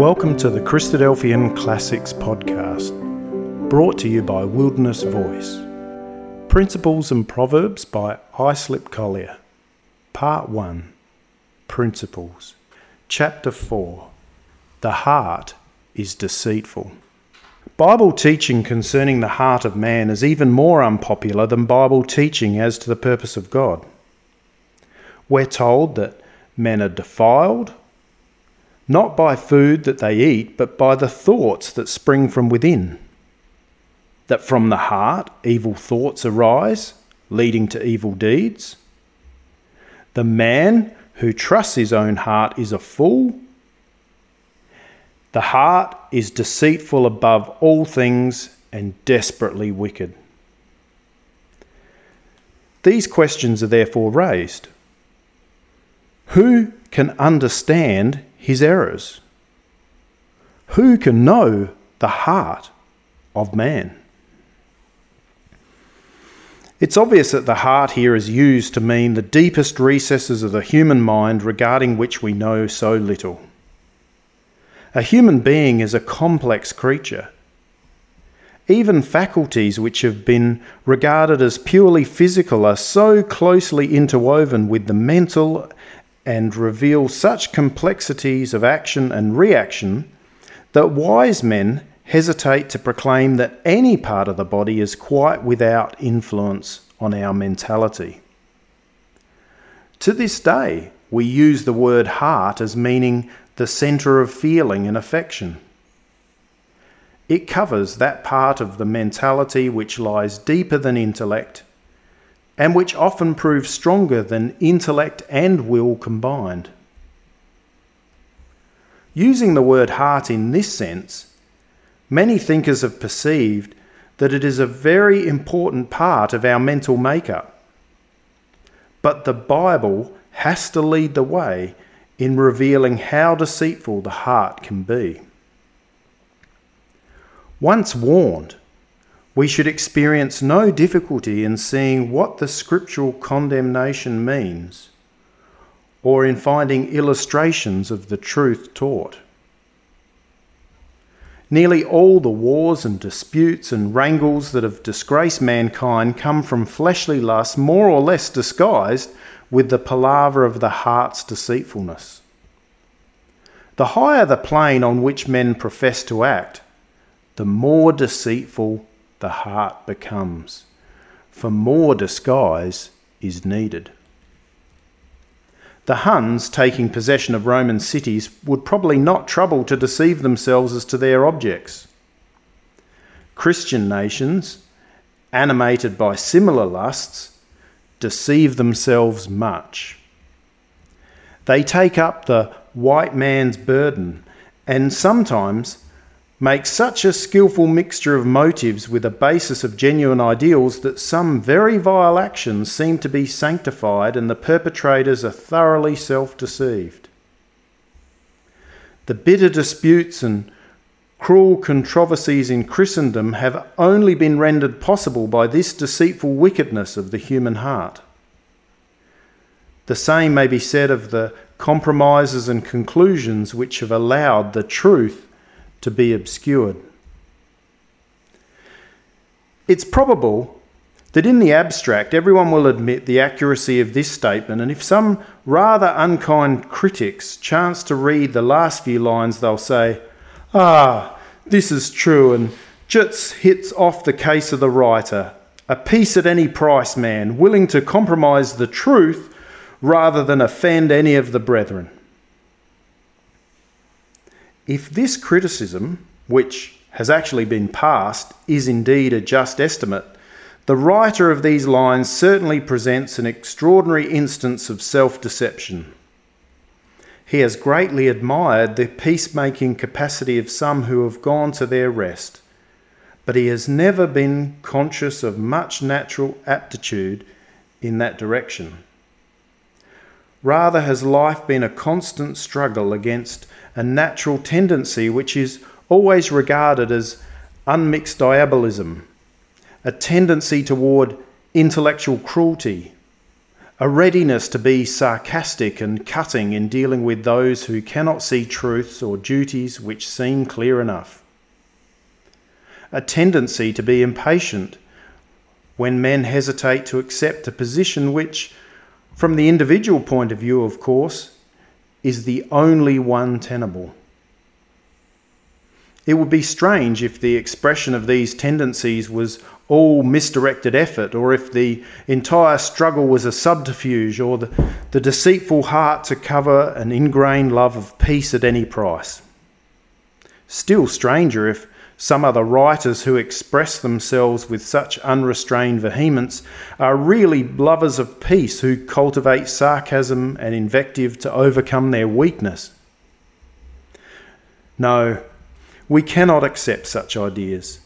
Welcome to the Christadelphian Classics podcast, brought to you by Wilderness Voice. Principles and Proverbs by Islip Collier. Part 1 Principles. Chapter 4 The Heart is Deceitful. Bible teaching concerning the heart of man is even more unpopular than Bible teaching as to the purpose of God. We're told that men are defiled, not by food that they eat, but by the thoughts that spring from within. That from the heart evil thoughts arise, leading to evil deeds. The man who trusts his own heart is a fool. The heart is deceitful above all things and desperately wicked. These questions are therefore raised. Who can understand his errors? Who can know the heart of man? It's obvious that the heart here is used to mean the deepest recesses of the human mind regarding which we know so little. A human being is a complex creature. Even faculties which have been regarded as purely physical are so closely interwoven with the mental and reveal such complexities of action and reaction that wise men hesitate to proclaim that any part of the body is quite without influence on our mentality. To this day, we use the word heart as meaning the centre of feeling and affection. It covers that part of the mentality which lies deeper than intellect and which often proves stronger than intellect and will combined. Using the word heart in this sense, many thinkers have perceived that it is a very important part of our mental makeup. But the Bible has to lead the way in revealing how deceitful the heart can be. Once warned, we should experience no difficulty in seeing what the scriptural condemnation means or in finding illustrations of the truth taught. Nearly all the wars and disputes and wrangles that have disgraced mankind come from fleshly lust, more or less disguised with the palaver of the heart's deceitfulness. The higher the plane on which men profess to act, the more deceitful the heart becomes, for more disguise is needed. The Huns taking possession of Roman cities would probably not trouble to deceive themselves as to their objects. Christian nations, animated by similar lusts, deceive themselves much. They take up the white man's burden and sometimes make such a skillful mixture of motives with a basis of genuine ideals that some very vile actions seem to be sanctified and the perpetrators are thoroughly self deceived. The bitter disputes and cruel controversies in Christendom have only been rendered possible by this deceitful wickedness of the human heart. The same may be said of the compromises and conclusions which have allowed the truth to be obscured. It's probable that in the abstract, everyone will admit the accuracy of this statement, and if some rather unkind critics chance to read the last few lines, they'll say, Ah, this is true, and just hits off the case of the writer. A peace at any price man, willing to compromise the truth rather than offend any of the brethren. If this criticism, which has actually been passed, is indeed a just estimate, the writer of these lines certainly presents an extraordinary instance of self deception. He has greatly admired the peacemaking capacity of some who have gone to their rest, but he has never been conscious of much natural aptitude in that direction. Rather, has life been a constant struggle against a natural tendency which is always regarded as unmixed diabolism, a tendency toward intellectual cruelty, a readiness to be sarcastic and cutting in dealing with those who cannot see truths or duties which seem clear enough, a tendency to be impatient when men hesitate to accept a position which, from the individual point of view, of course, is the only one tenable. It would be strange if the expression of these tendencies was all misdirected effort, or if the entire struggle was a subterfuge, or the, the deceitful heart to cover an ingrained love of peace at any price. Still stranger if some other writers who express themselves with such unrestrained vehemence are really lovers of peace who cultivate sarcasm and invective to overcome their weakness. No, we cannot accept such ideas.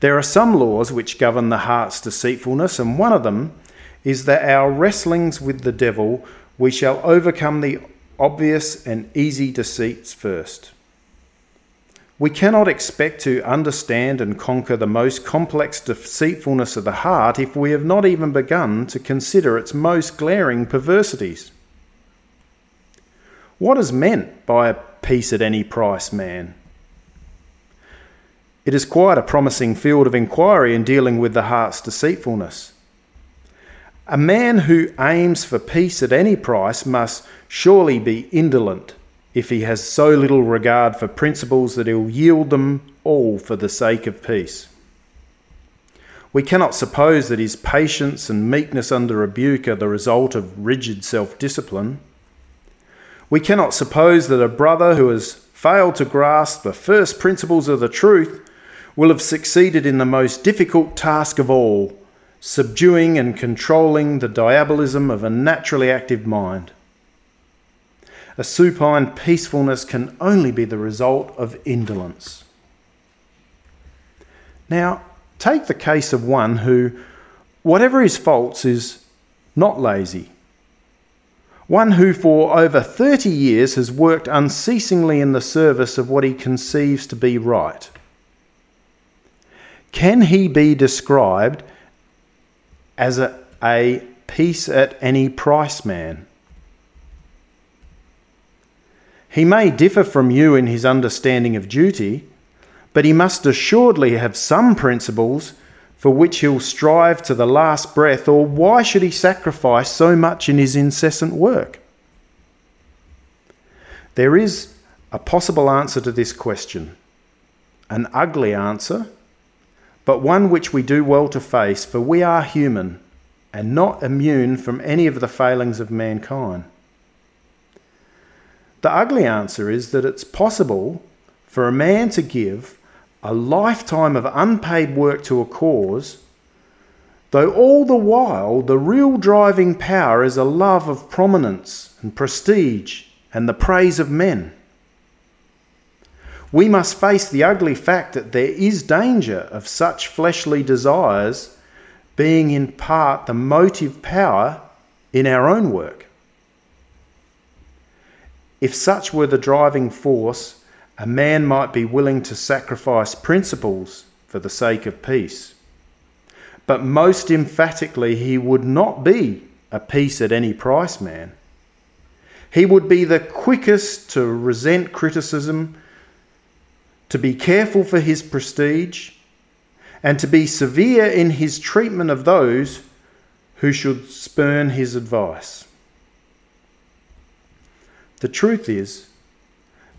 There are some laws which govern the heart's deceitfulness, and one of them is that our wrestlings with the devil we shall overcome the obvious and easy deceits first. We cannot expect to understand and conquer the most complex deceitfulness of the heart if we have not even begun to consider its most glaring perversities. What is meant by a peace at any price man? It is quite a promising field of inquiry in dealing with the heart's deceitfulness. A man who aims for peace at any price must surely be indolent if he has so little regard for principles that he'll yield them all for the sake of peace. We cannot suppose that his patience and meekness under rebuke are the result of rigid self discipline. We cannot suppose that a brother who has failed to grasp the first principles of the truth will have succeeded in the most difficult task of all, subduing and controlling the diabolism of a naturally active mind. A supine peacefulness can only be the result of indolence. Now, take the case of one who, whatever his faults, is not lazy. One who for over 30 years has worked unceasingly in the service of what he conceives to be right. Can he be described as a, a peace at any price man? He may differ from you in his understanding of duty, but he must assuredly have some principles for which he'll strive to the last breath, or why should he sacrifice so much in his incessant work? There is a possible answer to this question, an ugly answer, but one which we do well to face, for we are human and not immune from any of the failings of mankind. The ugly answer is that it's possible for a man to give a lifetime of unpaid work to a cause, though all the while the real driving power is a love of prominence and prestige and the praise of men. We must face the ugly fact that there is danger of such fleshly desires being in part the motive power in our own work. If such were the driving force, a man might be willing to sacrifice principles for the sake of peace. But most emphatically, he would not be a peace at any price man. He would be the quickest to resent criticism, to be careful for his prestige, and to be severe in his treatment of those who should spurn his advice. The truth is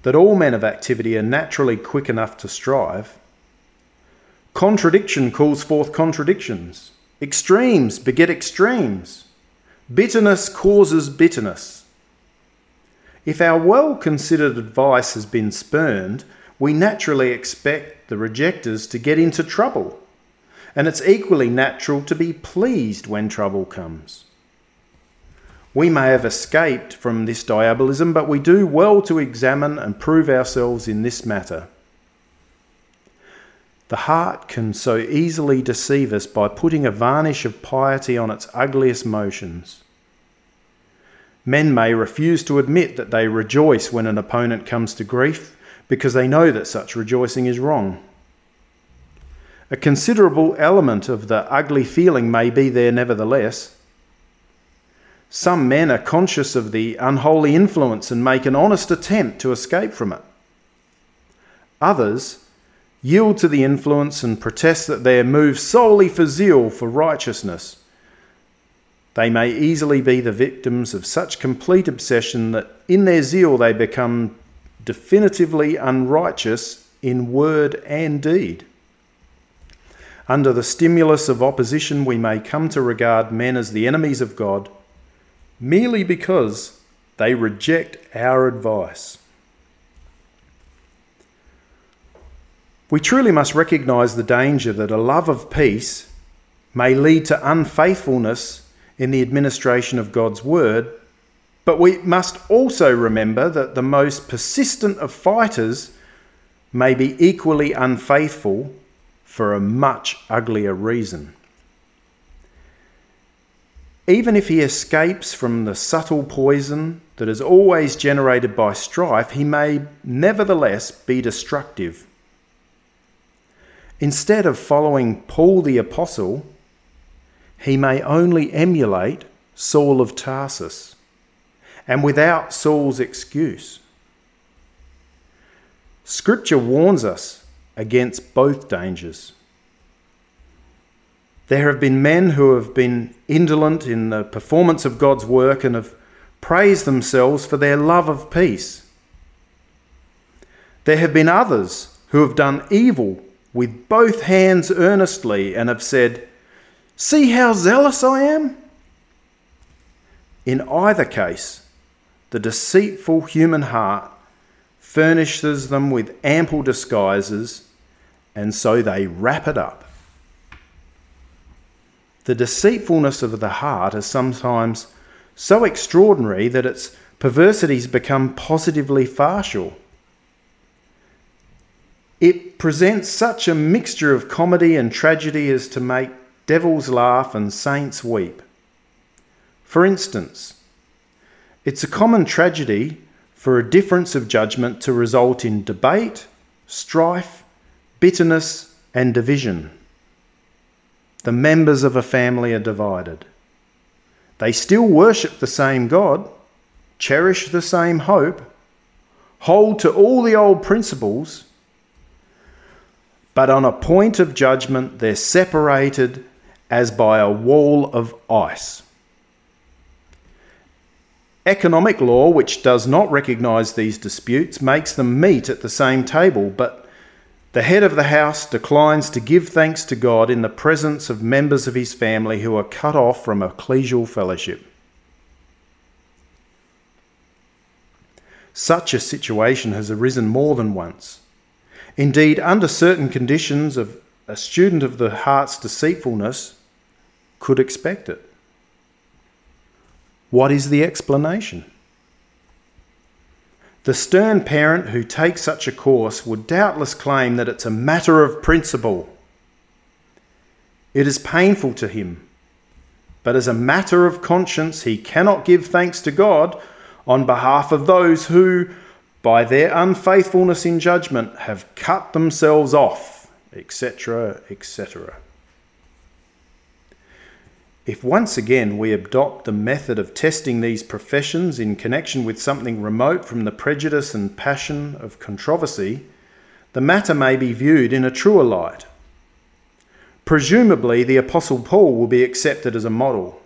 that all men of activity are naturally quick enough to strive. Contradiction calls forth contradictions. Extremes beget extremes. Bitterness causes bitterness. If our well considered advice has been spurned, we naturally expect the rejectors to get into trouble. And it's equally natural to be pleased when trouble comes. We may have escaped from this diabolism, but we do well to examine and prove ourselves in this matter. The heart can so easily deceive us by putting a varnish of piety on its ugliest motions. Men may refuse to admit that they rejoice when an opponent comes to grief because they know that such rejoicing is wrong. A considerable element of the ugly feeling may be there nevertheless Some men are conscious of the unholy influence and make an honest attempt to escape from it. Others yield to the influence and protest that they are moved solely for zeal for righteousness. They may easily be the victims of such complete obsession that in their zeal they become definitively unrighteous in word and deed. Under the stimulus of opposition, we may come to regard men as the enemies of God merely because they reject our advice. We truly must recognise the danger that a love of peace may lead to unfaithfulness in the administration of God's word, but we must also remember that the most persistent of fighters may be equally unfaithful for a much uglier reason. Even if he escapes from the subtle poison that is always generated by strife, he may nevertheless be destructive. Instead of following Paul the Apostle, he may only emulate Saul of Tarsus, and without Saul's excuse. Scripture warns us against both dangers. There have been men who have been indolent in the performance of God's work and have praised themselves for their love of peace. There have been others who have done evil with both hands earnestly and have said, See how zealous I am? In either case, the deceitful human heart furnishes them with ample disguises, and so they wrap it up. The deceitfulness of the heart is sometimes so extraordinary that its perversities become positively farcical. It presents such a mixture of comedy and tragedy as to make devils laugh and saints weep. For instance, it's a common tragedy for a difference of judgment to result in debate, strife, bitterness, and division. The members of a family are divided. They still worship the same God, cherish the same hope, hold to all the old principles, but on a point of judgment, they're separated as by a wall of ice. Economic law, which does not recognise these disputes, makes them meet at the same table, but the head of the house declines to give thanks to God in the presence of members of his family who are cut off from ecclesial fellowship. Such a situation has arisen more than once. Indeed, under certain conditions, of a student of the heart's deceitfulness could expect it. What is the explanation? The stern parent who takes such a course would doubtless claim that it's a matter of principle. It is painful to him, but as a matter of conscience, he cannot give thanks to God on behalf of those who, by their unfaithfulness in judgment, have cut themselves off, etc., etc. If once again we adopt the method of testing these professions in connection with something remote from the prejudice and passion of controversy, the matter may be viewed in a truer light. Presumably, the Apostle Paul will be accepted as a model.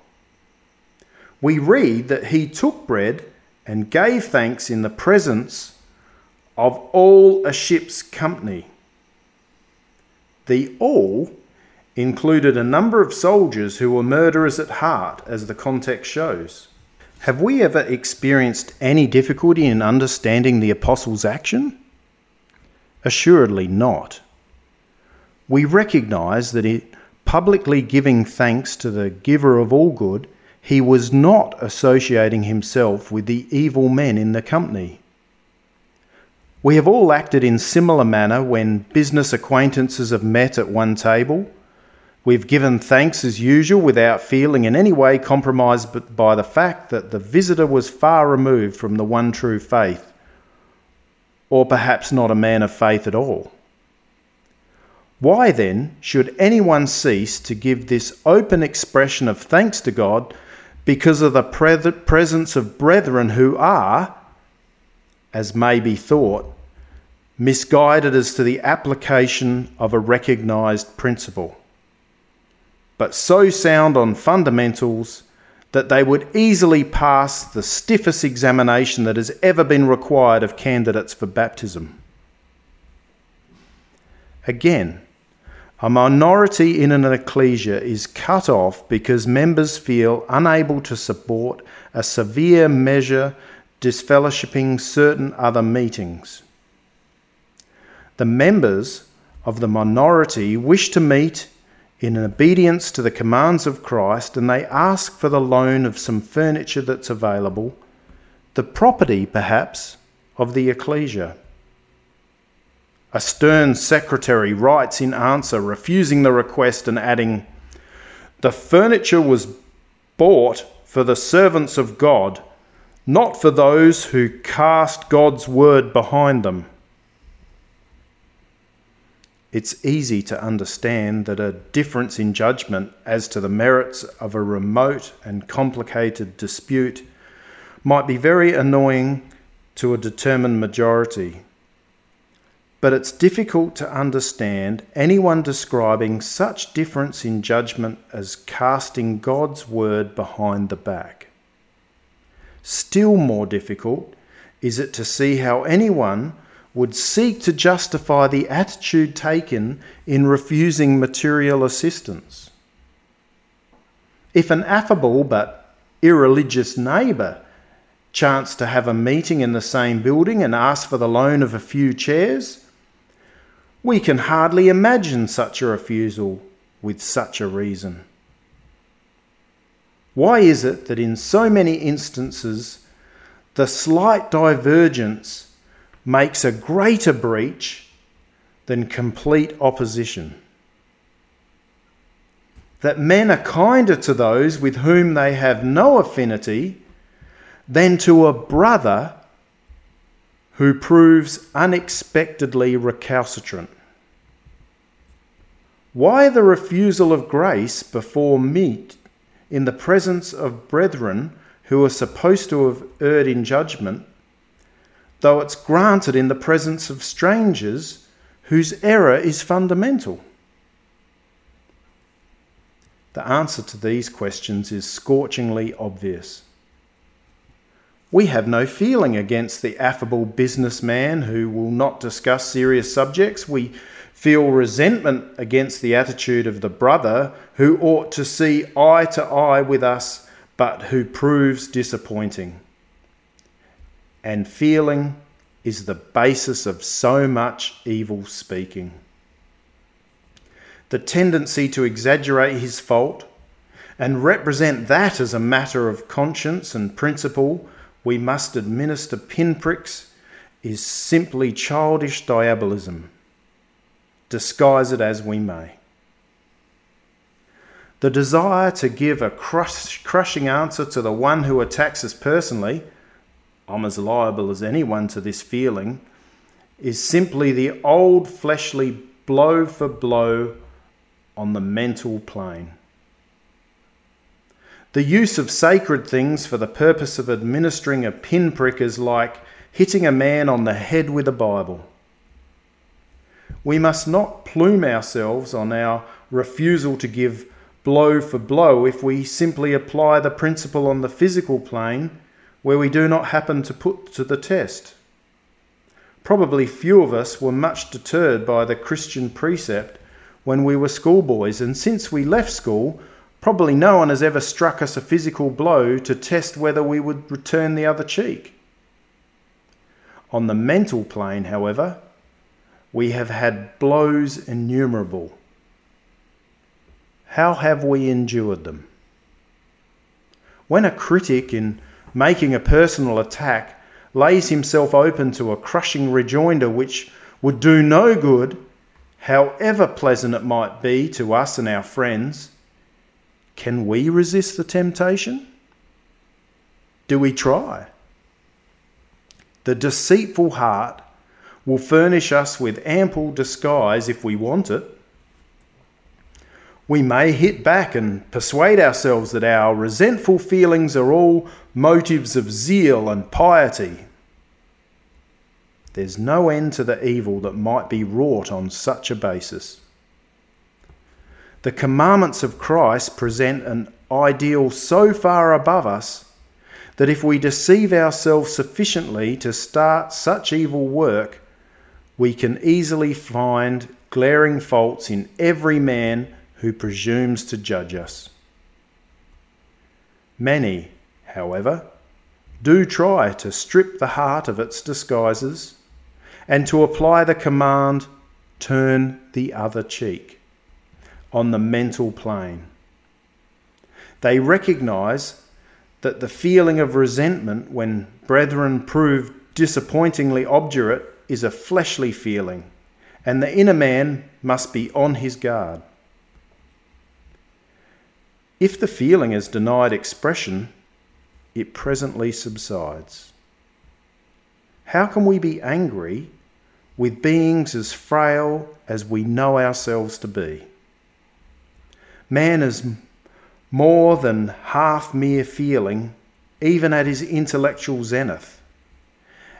We read that he took bread and gave thanks in the presence of all a ship's company. The all included a number of soldiers who were murderers at heart, as the context shows. Have we ever experienced any difficulty in understanding the apostle's action? Assuredly not. We recognize that in publicly giving thanks to the giver of all good, he was not associating himself with the evil men in the company. We have all acted in similar manner when business acquaintances have met at one table. We've given thanks as usual without feeling in any way compromised by the fact that the visitor was far removed from the one true faith, or perhaps not a man of faith at all. Why then should anyone cease to give this open expression of thanks to God because of the pre- presence of brethren who are, as may be thought, misguided as to the application of a recognised principle, but so sound on fundamentals that they would easily pass the stiffest examination that has ever been required of candidates for baptism. Again, a minority in an ecclesia is cut off because members feel unable to support a severe measure disfellowshipping certain other meetings. The members of the minority wish to meet in obedience to the commands of Christ and they ask for the loan of some furniture that's available, the property, perhaps, of the ecclesia. A stern secretary writes in answer, refusing the request and adding, The furniture was bought for the servants of God, not for those who cast God's word behind them it's easy to understand that a difference in judgment as to the merits of a remote and complicated dispute might be very annoying to a determined majority. But it's difficult to understand anyone describing such difference in judgment as casting God's word behind the back. Still more difficult is it to see how anyone would seek to justify the attitude taken in refusing material assistance. If an affable but irreligious neighbour chanced to have a meeting in the same building and asked for the loan of a few chairs, we can hardly imagine such a refusal with such a reason. Why is it that in so many instances the slight divergence makes a greater breach than complete opposition. That men are kinder to those with whom they have no affinity than to a brother who proves unexpectedly recalcitrant. Why the refusal of grace before meat in the presence of brethren who are supposed to have erred in judgment though it's granted in the presence of strangers whose error is fundamental? The answer to these questions is scorchingly obvious. We have no feeling against the affable businessman who will not discuss serious subjects. We feel resentment against the attitude of the brother who ought to see eye to eye with us but who proves disappointing and feeling is the basis of so much evil speaking. The tendency to exaggerate his fault and represent that as a matter of conscience and principle we must administer pinpricks is simply childish diabolism, disguise it as we may. The desire to give a crush, crushing answer to the one who attacks us personally I'm as liable as anyone to this feeling, is simply the old fleshly blow for blow on the mental plane. The use of sacred things for the purpose of administering a pinprick is like hitting a man on the head with a Bible. We must not plume ourselves on our refusal to give blow for blow if we simply apply the principle on the physical plane where we do not happen to put to the test. Probably few of us were much deterred by the Christian precept when we were schoolboys, and since we left school, probably no one has ever struck us a physical blow to test whether we would return the other cheek. On the mental plane, however, we have had blows innumerable. How have we endured them? When a critic in making a personal attack, lays himself open to a crushing rejoinder which would do no good, however pleasant it might be to us and our friends, can we resist the temptation? Do we try? The deceitful heart will furnish us with ample disguise if we want it. We may hit back and persuade ourselves that our resentful feelings are all motives of zeal and piety. There's no end to the evil that might be wrought on such a basis. The commandments of Christ present an ideal so far above us that if we deceive ourselves sufficiently to start such evil work, we can easily find glaring faults in every man who presumes to judge us. Many, however, do try to strip the heart of its disguises and to apply the command, turn the other cheek, on the mental plane. They recognize that the feeling of resentment when brethren prove disappointingly obdurate is a fleshly feeling, and the inner man must be on his guard. If the feeling is denied expression, it presently subsides. How can we be angry with beings as frail as we know ourselves to be? Man is more than half mere feeling, even at his intellectual zenith.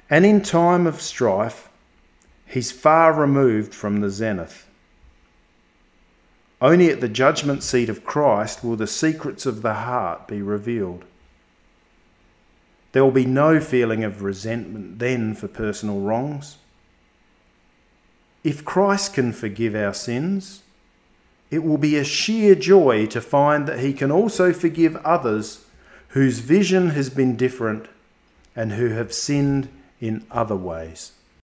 And in time of strife, he's far removed from the zenith. Only at the judgment seat of Christ will the secrets of the heart be revealed. There will be no feeling of resentment then for personal wrongs. If Christ can forgive our sins, it will be a sheer joy to find that He can also forgive others whose vision has been different and who have sinned in other ways.